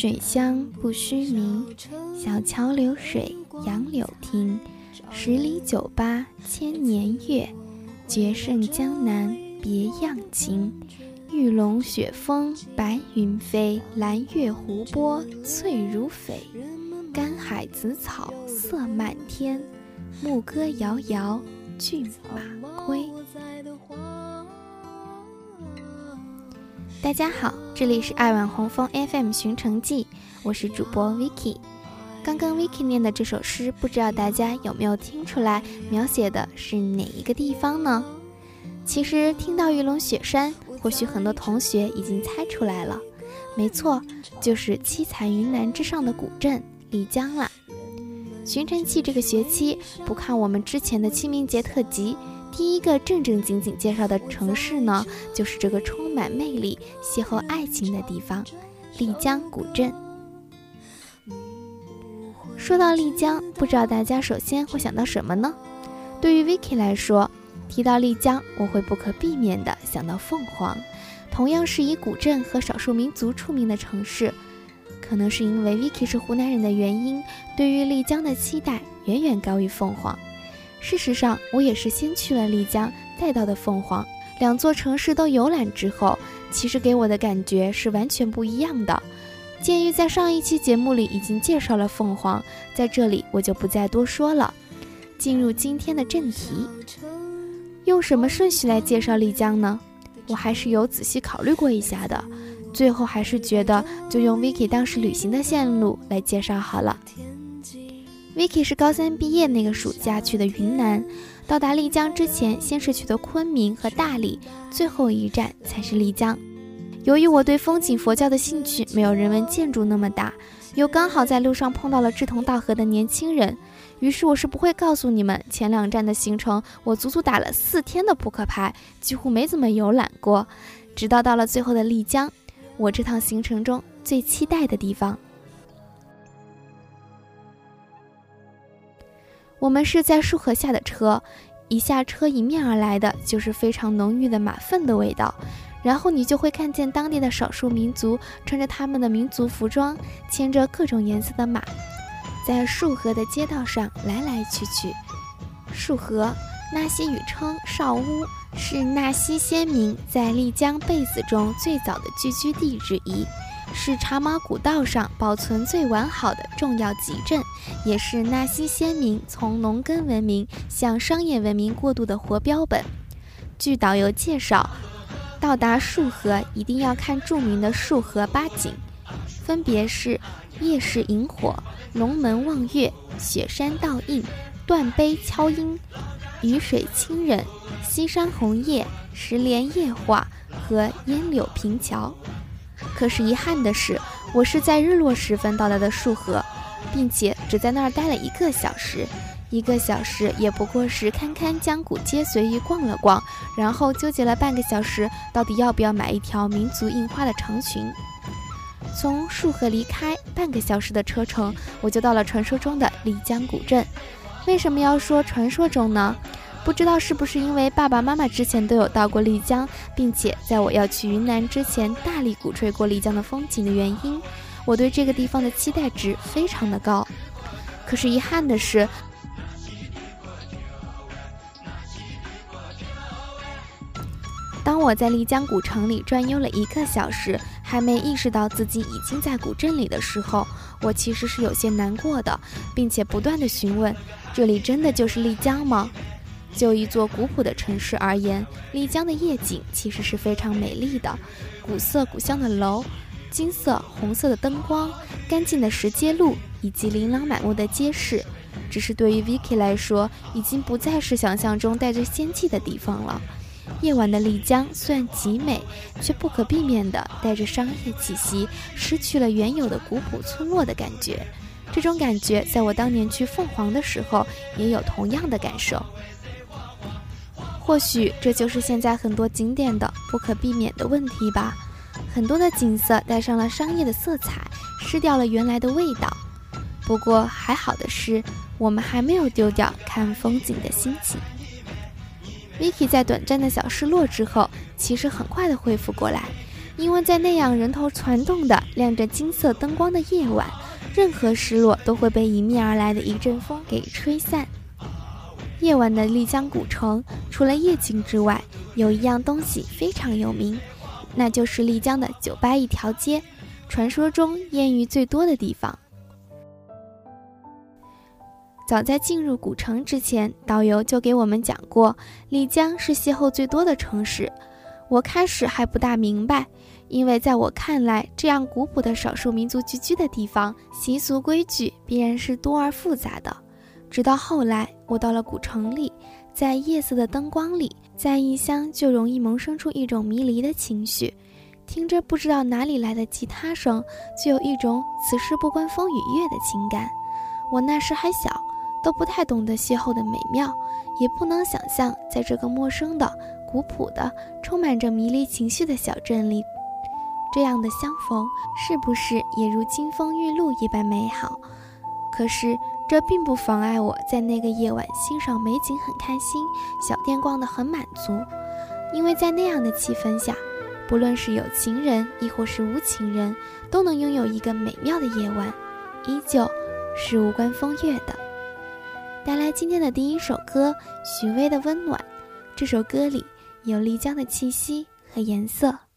水乡不须名，小桥流水杨柳亭。十里酒吧千年月，绝胜江南别样情。玉龙雪峰白云飞，蓝月湖泊翠如翡。干海紫草色漫天，牧歌遥遥骏马归。大家好，这里是爱晚红枫 FM 寻城记，我是主播 Vicky。刚刚 Vicky 念的这首诗，不知道大家有没有听出来，描写的是哪一个地方呢？其实听到玉龙雪山，或许很多同学已经猜出来了，没错，就是七彩云南之上的古镇丽江啦。寻城记这个学期，不看我们之前的清明节特辑。第一个正正经经介绍的城市呢，就是这个充满魅力、邂逅爱情的地方——丽江古镇。说到丽江，不知道大家首先会想到什么呢？对于 Vicky 来说，提到丽江，我会不可避免地想到凤凰，同样是以古镇和少数民族出名的城市。可能是因为 Vicky 是湖南人的原因，对于丽江的期待远远高于凤凰。事实上，我也是先去了丽江，再到的凤凰。两座城市都游览之后，其实给我的感觉是完全不一样的。鉴于在上一期节目里已经介绍了凤凰，在这里我就不再多说了。进入今天的正题，用什么顺序来介绍丽江呢？我还是有仔细考虑过一下的，最后还是觉得就用 Vicky 当时旅行的线路来介绍好了。Vicky 是高三毕业那个暑假去的云南，到达丽江之前，先是去的昆明和大理，最后一站才是丽江。由于我对风景佛教的兴趣没有人文建筑那么大，又刚好在路上碰到了志同道合的年轻人，于是我是不会告诉你们前两站的行程，我足足打了四天的扑克牌，几乎没怎么游览过。直到到了最后的丽江，我这趟行程中最期待的地方。我们是在束河下的车，一下车迎面而来的就是非常浓郁的马粪的味道，然后你就会看见当地的少数民族穿着他们的民族服装，牵着各种颜色的马，在束河的街道上来来去去。束河，纳西语称少乌，是纳西先民在丽江贝子中最早的聚居地之一。是茶马古道上保存最完好的重要集镇，也是纳西先民从农耕文明向商业文明过渡的活标本。据导游介绍，到达束河一定要看著名的束河八景，分别是夜市萤火、龙门望月、雪山倒映、断碑敲音、雨水清忍、西山红叶、石莲叶画和烟柳平桥。可是遗憾的是，我是在日落时分到达的束河，并且只在那儿待了一个小时。一个小时也不过是堪堪江古街随意逛了逛，然后纠结了半个小时，到底要不要买一条民族印花的长裙。从束河离开半个小时的车程，我就到了传说中的丽江古镇。为什么要说传说中呢？不知道是不是因为爸爸妈妈之前都有到过丽江，并且在我要去云南之前大力鼓吹过丽江的风景的原因，我对这个地方的期待值非常的高。可是遗憾的是，当我在丽江古城里转悠了一个小时，还没意识到自己已经在古镇里的时候，我其实是有些难过的，并且不断的询问：这里真的就是丽江吗？就一座古朴的城市而言，丽江的夜景其实是非常美丽的，古色古香的楼，金色、红色的灯光，干净的石阶路，以及琳琅满目的街市。只是对于 Vicky 来说，已经不再是想象中带着仙气的地方了。夜晚的丽江虽然极美，却不可避免地带着商业气息，失去了原有的古朴村落的感觉。这种感觉，在我当年去凤凰的时候，也有同样的感受。或许这就是现在很多景点的不可避免的问题吧。很多的景色带上了商业的色彩，失掉了原来的味道。不过还好的是，我们还没有丢掉看风景的心情。Vicky 在短暂的小失落之后，其实很快的恢复过来。因为在那样人头攒动的、亮着金色灯光的夜晚，任何失落都会被迎面而来的一阵风给吹散。夜晚的丽江古城，除了夜景之外，有一样东西非常有名，那就是丽江的酒吧一条街，传说中艳遇最多的地方。早在进入古城之前，导游就给我们讲过，丽江是邂逅最多的城市。我开始还不大明白，因为在我看来，这样古朴的少数民族聚居的地方，习俗规矩必然是多而复杂的。直到后来，我到了古城里，在夜色的灯光里，在异乡就容易萌生出一种迷离的情绪。听着不知道哪里来的吉他声，就有一种此事不关风与月的情感。我那时还小。都不太懂得邂逅的美妙，也不能想象在这个陌生的、古朴的、充满着迷离情绪的小镇里，这样的相逢是不是也如金风玉露一般美好？可是这并不妨碍我在那个夜晚欣赏美景很开心，小店逛得很满足，因为在那样的气氛下，不论是有情人亦或是无情人，都能拥有一个美妙的夜晚，依旧是无关风月的。带来今天的第一首歌，许巍的《温暖》。这首歌里有丽江的气息和颜色。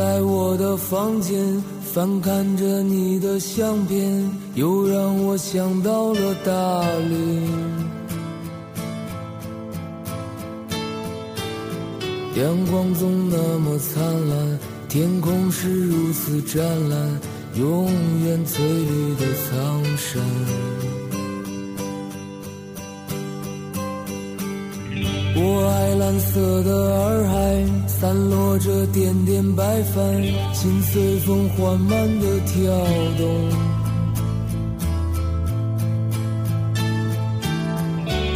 在我的房间，翻看着你的相片，又让我想到了大理。阳光总那么灿烂，天空是如此湛蓝，永远翠绿的苍山。我爱蓝色的洱海，散落着点点白帆，心随风缓慢的跳动。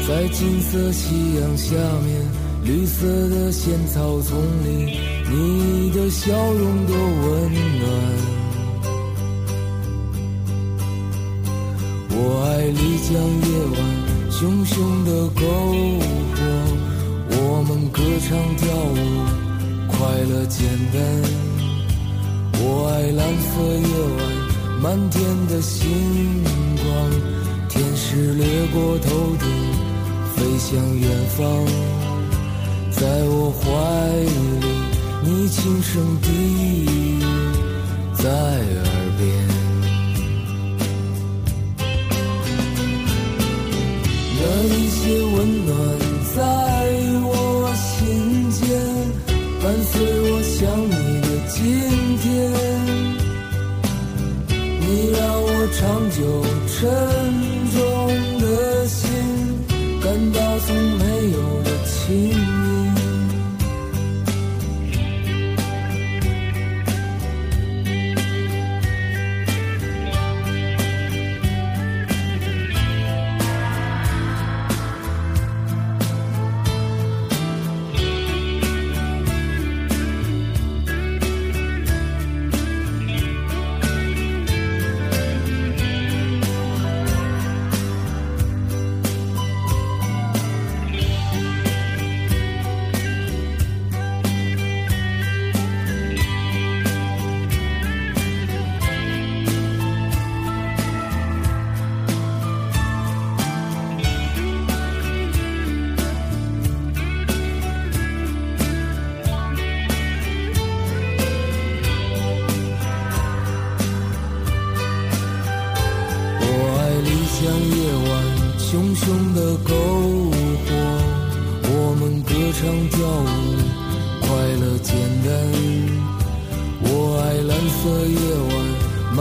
在金色夕阳下面，绿色的仙草丛里，你的笑容多温暖。我爱丽江夜晚，熊熊的篝火。我们歌唱跳舞，快乐简单。我爱蓝色夜晚，满天的星光，天使掠过头顶，飞向远方。在我怀里，你轻声低语在耳边，那一些温暖在。是我想你的今天，你让我长久沉重的心感到从没有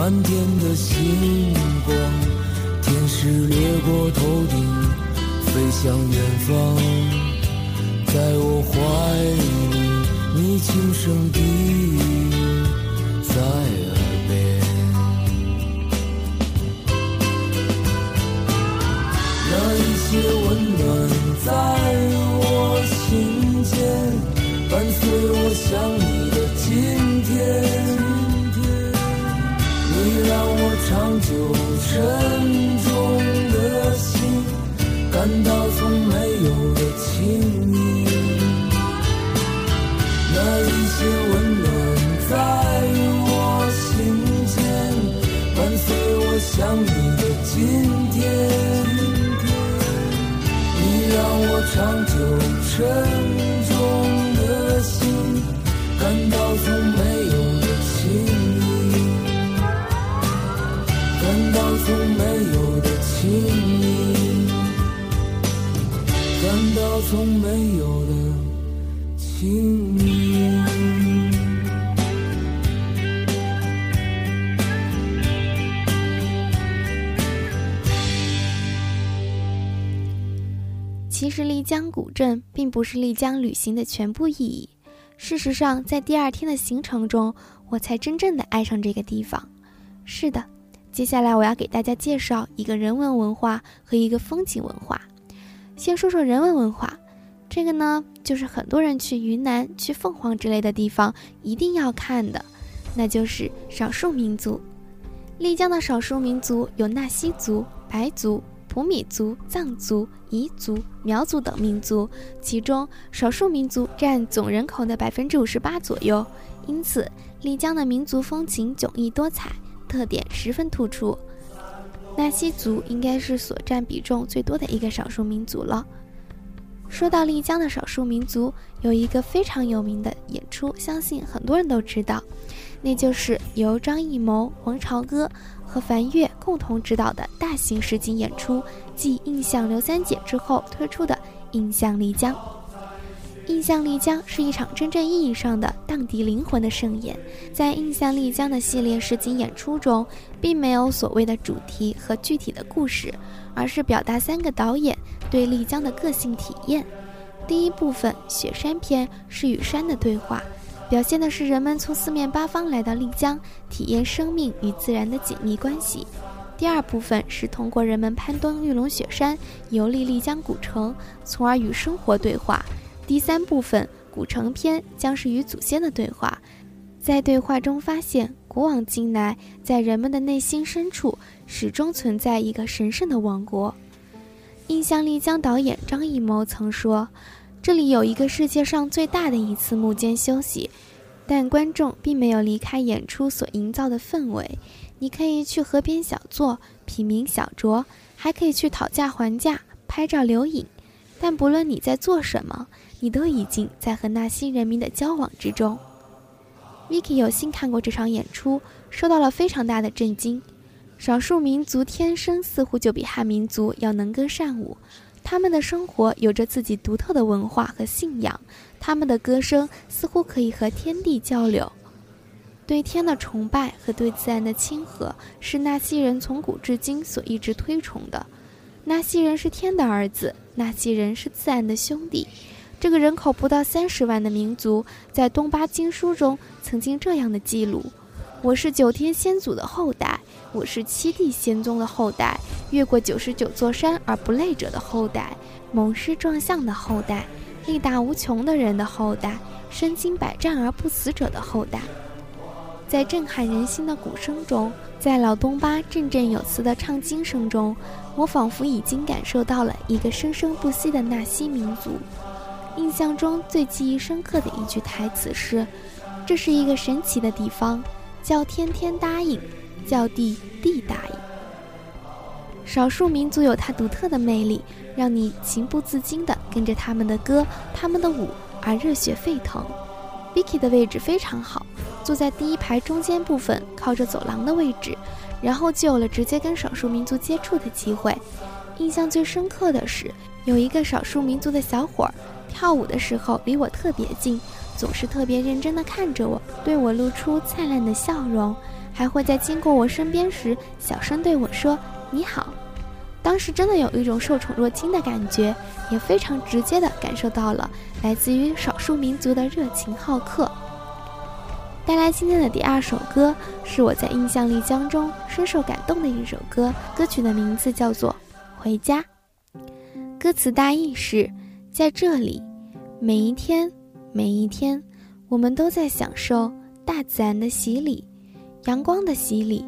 满天的星光天使掠过头顶飞向远方。在我怀里你轻声低语在耳边那一些温暖在我心间伴随我想想你的今天。你让我长久沉重的心，感到从没有的亲密，感到从没有的亲密，感到从没有的亲。是丽江古镇并不是丽江旅行的全部意义。事实上，在第二天的行程中，我才真正的爱上这个地方。是的，接下来我要给大家介绍一个人文文化和一个风景文化。先说说人文文化，这个呢，就是很多人去云南、去凤凰之类的地方一定要看的，那就是少数民族。丽江的少数民族有纳西族、白族。普米族、藏族、彝族、苗族等民族，其中少数民族占总人口的百分之五十八左右。因此，丽江的民族风情迥异多彩，特点十分突出。纳西族应该是所占比重最多的一个少数民族了。说到丽江的少数民族，有一个非常有名的演出，相信很多人都知道，那就是由张艺谋、王朝歌。和樊跃共同执导的大型实景演出，继《印象刘三姐》之后推出的《印象丽江》。《印象丽江》是一场真正意义上的荡涤灵魂的盛宴。在《印象丽江》的系列实景演出中，并没有所谓的主题和具体的故事，而是表达三个导演对丽江的个性体验。第一部分《雪山篇》是与山的对话。表现的是人们从四面八方来到丽江，体验生命与自然的紧密关系。第二部分是通过人们攀登玉龙雪山，游历丽江古城，从而与生活对话。第三部分古城篇将是与祖先的对话，在对话中发现，古往今来，在人们的内心深处，始终存在一个神圣的王国。印象丽江导演张艺谋曾说。这里有一个世界上最大的一次幕间休息，但观众并没有离开演出所营造的氛围。你可以去河边小坐，品茗小酌，还可以去讨价还价、拍照留影。但不论你在做什么，你都已经在和纳西人民的交往之中。Vicky 有幸看过这场演出，受到了非常大的震惊。少数民族天生似乎就比汉民族要能歌善舞。他们的生活有着自己独特的文化和信仰，他们的歌声似乎可以和天地交流。对天的崇拜和对自然的亲和，是纳西人从古至今所一直推崇的。纳西人是天的儿子，纳西人是自然的兄弟。这个人口不到三十万的民族，在东巴经书中曾经这样的记录：“我是九天仙祖的后代。”我是七地仙宗的后代，越过九十九座山而不累者的后代，猛狮壮象的后代，力大无穷的人的后代，身经百战而不死者的后代。在震撼人心的鼓声中，在老东巴振振有词的唱经声中，我仿佛已经感受到了一个生生不息的纳西民族。印象中最记忆深刻的一句台词是：“这是一个神奇的地方，叫天天答应。”叫地地答应。少数民族有它独特的魅力，让你情不自禁地跟着他们的歌、他们的舞而热血沸腾。Vicky 的位置非常好，坐在第一排中间部分，靠着走廊的位置，然后就有了直接跟少数民族接触的机会。印象最深刻的是，有一个少数民族的小伙儿跳舞的时候离我特别近，总是特别认真地看着我，对我露出灿烂的笑容。还会在经过我身边时小声对我说：“你好。”当时真的有一种受宠若惊的感觉，也非常直接地感受到了来自于少数民族的热情好客。带来今天的第二首歌，是我在印象丽江中深受感动的一首歌，歌曲的名字叫做《回家》。歌词大意是：在这里，每一天，每一天，我们都在享受大自然的洗礼。阳光的洗礼，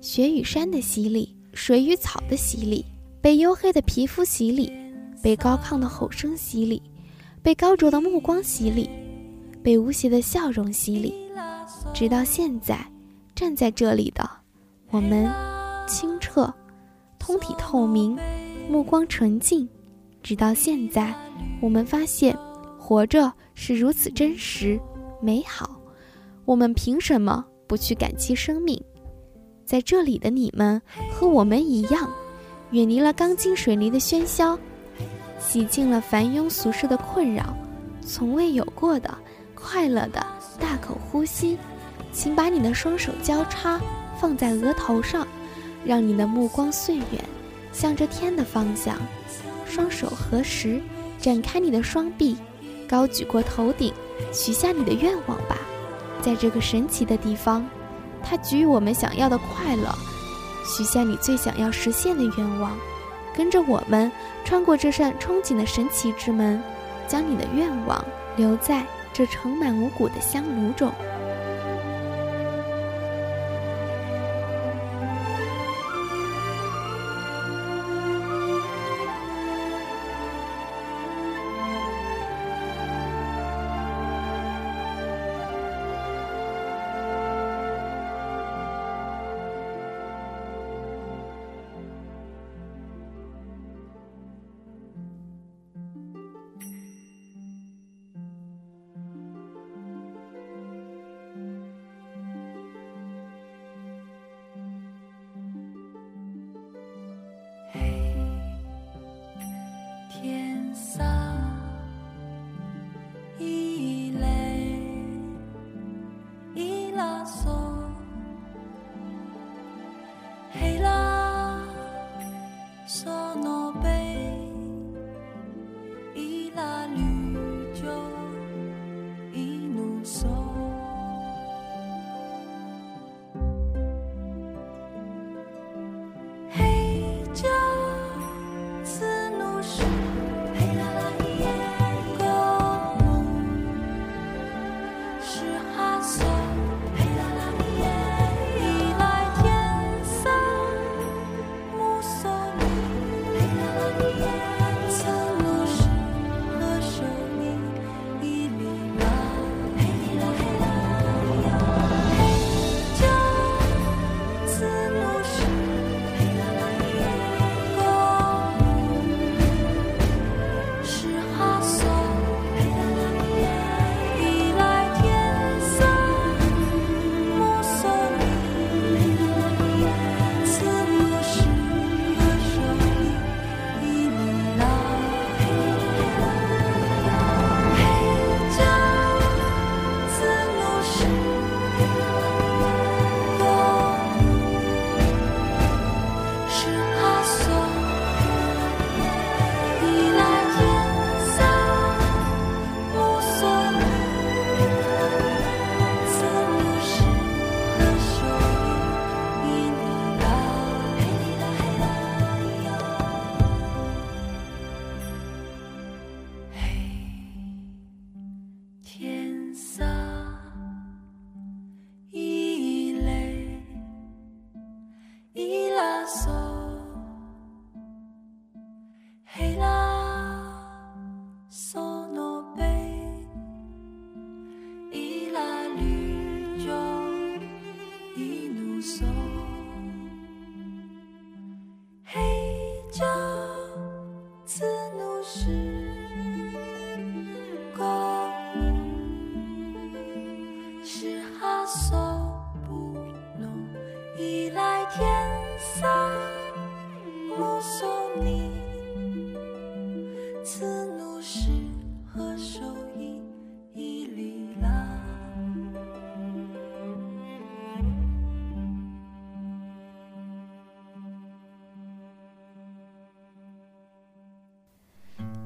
雪与山的洗礼，水与草的洗礼，被黝黑的皮肤洗礼，被高亢的吼声洗礼，被高灼的目光洗礼，被无邪的笑容洗礼，直到现在，站在这里的我们，清澈、通体透明，目光纯净。直到现在，我们发现，活着是如此真实、美好。我们凭什么不去感激生命？在这里的你们和我们一样，远离了钢筋水泥的喧嚣，洗净了繁庸俗世的困扰，从未有过的快乐的大口呼吸。请把你的双手交叉放在额头上，让你的目光遂远，向着天的方向。双手合十，展开你的双臂，高举过头顶，许下你的愿望吧。在这个神奇的地方。它给予我们想要的快乐，许下你最想要实现的愿望，跟着我们穿过这扇憧憬的神奇之门，将你的愿望留在这盛满五谷的香炉中。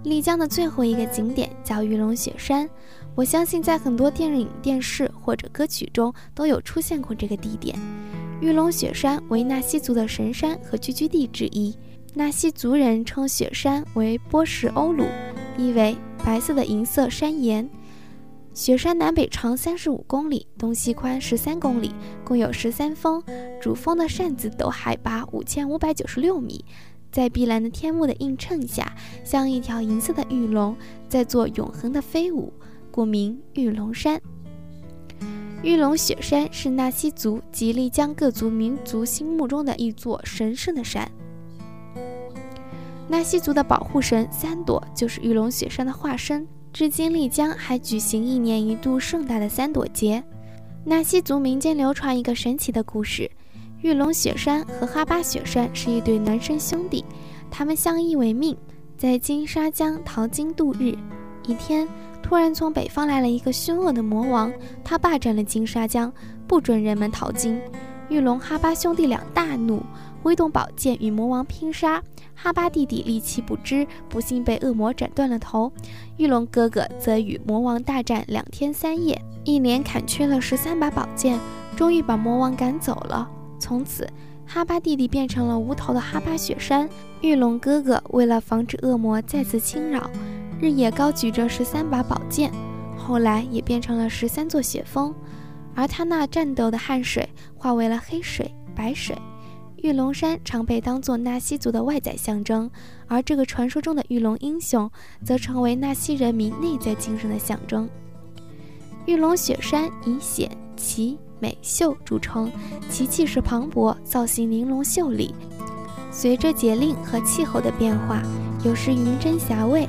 丽江的最后一个景点叫玉龙雪山，我相信在很多电影、电视或者歌曲中都有出现过这个地点。玉龙雪山为纳西族的神山和聚居地之一。纳西族人称雪山为波什欧鲁，意为白色的银色山岩。雪山南北长三十五公里，东西宽十三公里，共有十三峰。主峰的扇子陡海拔五千五百九十六米，在碧蓝的天幕的映衬下，像一条银色的玉龙在做永恒的飞舞，故名玉龙山。玉龙雪山是纳西族及丽江各族民族心目中的一座神圣的山。纳西族的保护神三朵就是玉龙雪山的化身。至今，丽江还举行一年一度盛大的三朵节。纳西族民间流传一个神奇的故事：玉龙雪山和哈巴雪山是一对孪生兄弟，他们相依为命，在金沙江淘金度日。一天，突然从北方来了一个凶恶的魔王，他霸占了金沙江，不准人们淘金。玉龙、哈巴兄弟俩大怒，挥动宝剑与魔王拼杀。哈巴弟弟力气不支，不幸被恶魔斩断了头。玉龙哥哥则与魔王大战两天三夜，一连砍缺了十三把宝剑，终于把魔王赶走了。从此，哈巴弟弟变成了无头的哈巴雪山。玉龙哥哥为了防止恶魔再次侵扰，日夜高举着十三把宝剑，后来也变成了十三座雪峰。而他那战斗的汗水化为了黑水、白水。玉龙山常被当作纳西族的外在象征，而这个传说中的玉龙英雄，则成为纳西人民内在精神的象征。玉龙雪山以险、奇、美、秀著称，其气势磅礴，造型玲珑秀丽。随着节令和气候的变化，有时云蒸霞蔚，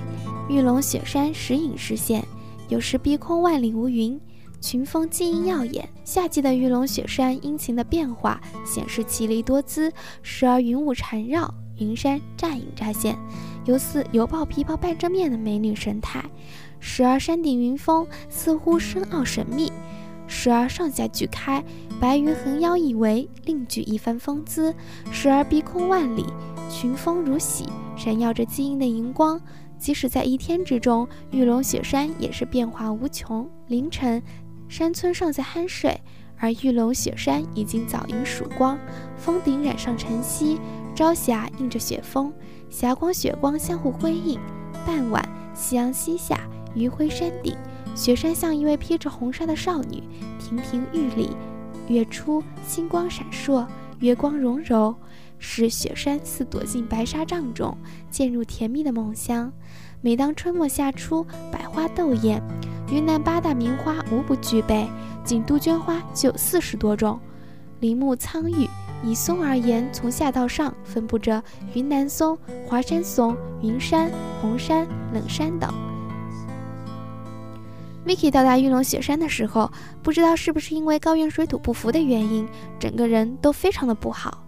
玉龙雪山时隐时现；有时碧空万里无云。群峰晶莹耀眼，夏季的玉龙雪山阴晴的变化显示奇丽多姿，时而云雾缠绕，云山乍隐乍现，犹似犹抱琵琶半遮面的美女神态；时而山顶云峰似乎深奥神秘，时而上下俱开，白云横腰一围，另具一番风姿；时而碧空万里，群峰如洗，闪耀着晶莹的荧光。即使在一天之中，玉龙雪山也是变化无穷。凌晨。山村尚在酣睡，而玉龙雪山已经早迎曙光，峰顶染上晨曦，朝霞映着雪峰，霞光雪光相互辉映。傍晚，夕阳西下，余晖山顶，雪山像一位披着红纱的少女，亭亭玉立。月初，星光闪烁，月光融柔，使雪山似躲进白纱帐中，渐入甜蜜的梦乡。每当春末夏初，百花斗艳。云南八大名花无不具备，仅杜鹃花就有四十多种。林木苍郁，以松而言，从下到上分布着云南松、华山松、云杉、红杉、冷杉等。Vicky 到达玉龙雪山的时候，不知道是不是因为高原水土不服的原因，整个人都非常的不好，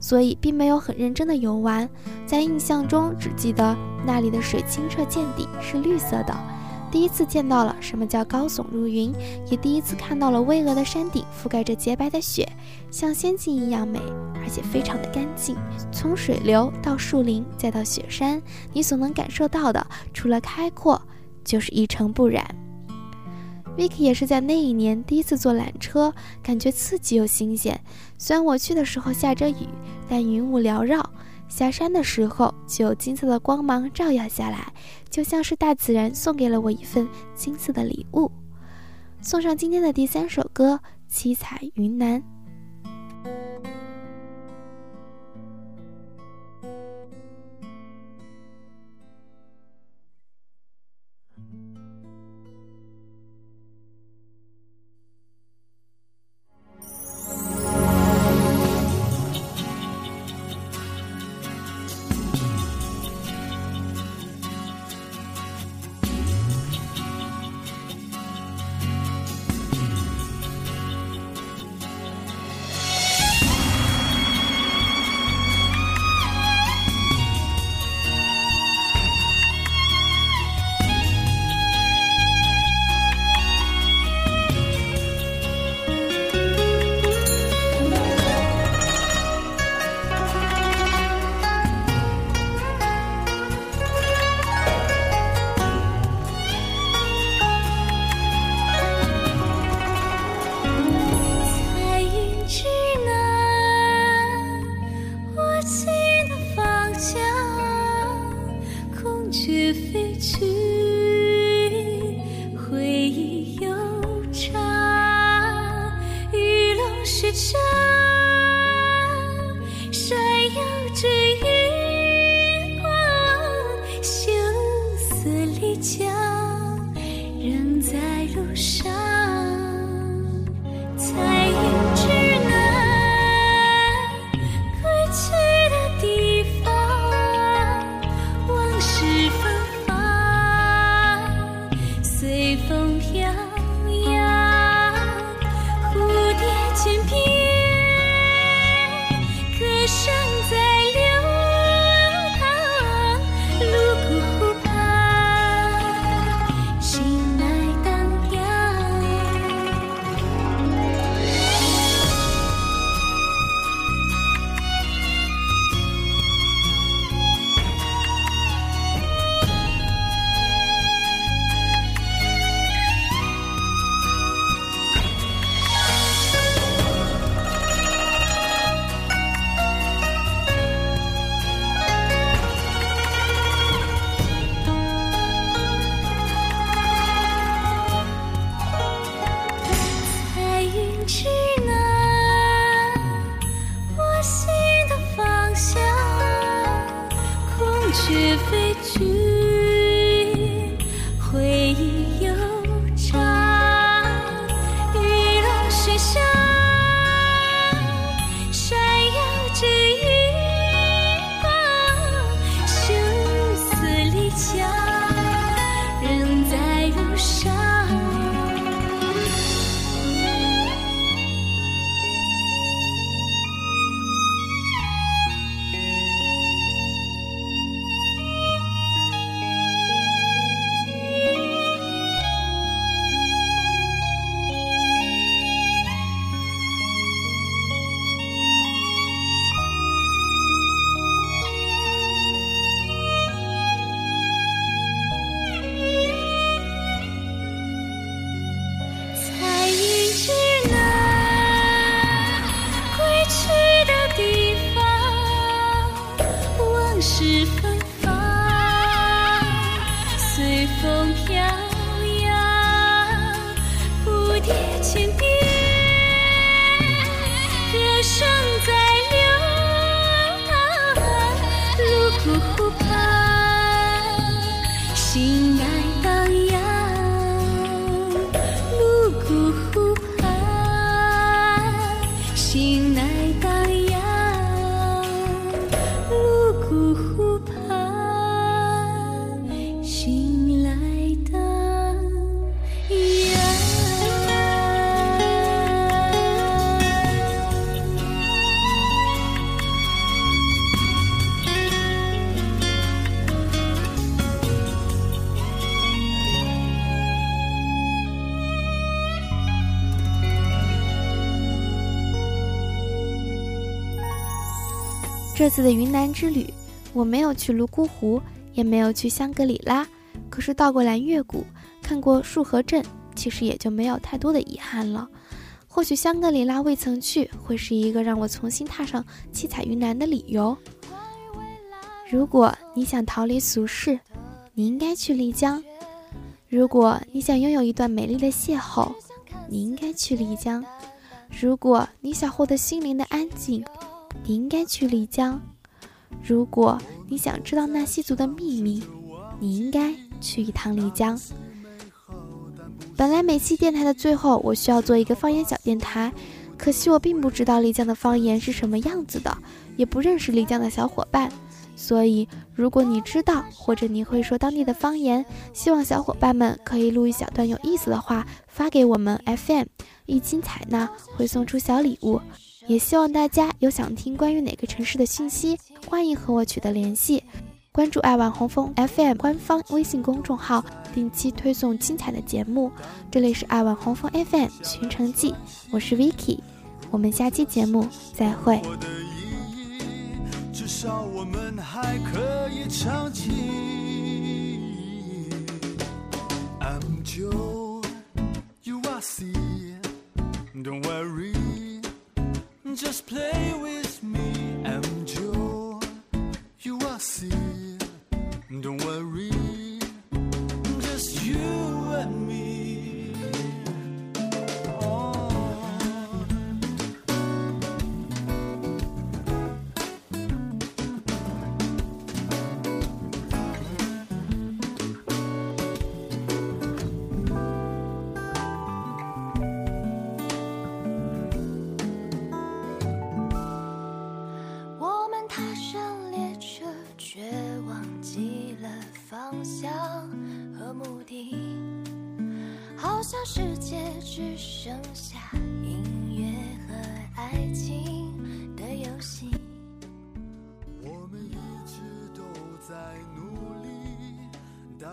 所以并没有很认真的游玩。在印象中，只记得那里的水清澈见底，是绿色的。第一次见到了什么叫高耸入云，也第一次看到了巍峨的山顶覆盖着洁白的雪，像仙境一样美，而且非常的干净。从水流到树林再到雪山，你所能感受到的，除了开阔，就是一尘不染。Vicky 也是在那一年第一次坐缆车，感觉刺激又新鲜。虽然我去的时候下着雨，但云雾缭绕。下山的时候，就有金色的光芒照耀下来，就像是大自然送给了我一份金色的礼物。送上今天的第三首歌《七彩云南》。这次的云南之旅，我没有去泸沽湖，也没有去香格里拉，可是到过蓝月谷，看过束河镇，其实也就没有太多的遗憾了。或许香格里拉未曾去，会是一个让我重新踏上七彩云南的理由。如果你想逃离俗世，你应该去丽江；如果你想拥有一段美丽的邂逅，你应该去丽江；如果你想获得心灵的安静。你应该去丽江。如果你想知道纳西族的秘密，你应该去一趟丽江。本来每期电台的最后，我需要做一个方言小电台，可惜我并不知道丽江的方言是什么样子的，也不认识丽江的小伙伴。所以，如果你知道或者你会说当地的方言，希望小伙伴们可以录一小段有意思的话发给我们 FM，一精彩呢会送出小礼物。也希望大家有想听关于哪个城市的信息，欢迎和我取得联系。关注爱晚红枫 FM 官方微信公众号，定期推送精彩的节目。这里是爱晚红枫 FM 寻城记，我是 Vicky，我们下期节目再会。至少我们还可以唱起。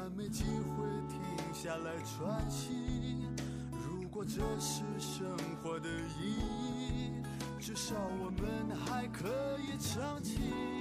还没机会停下来喘息，如果这是生活的意义，至少我们还可以唱起。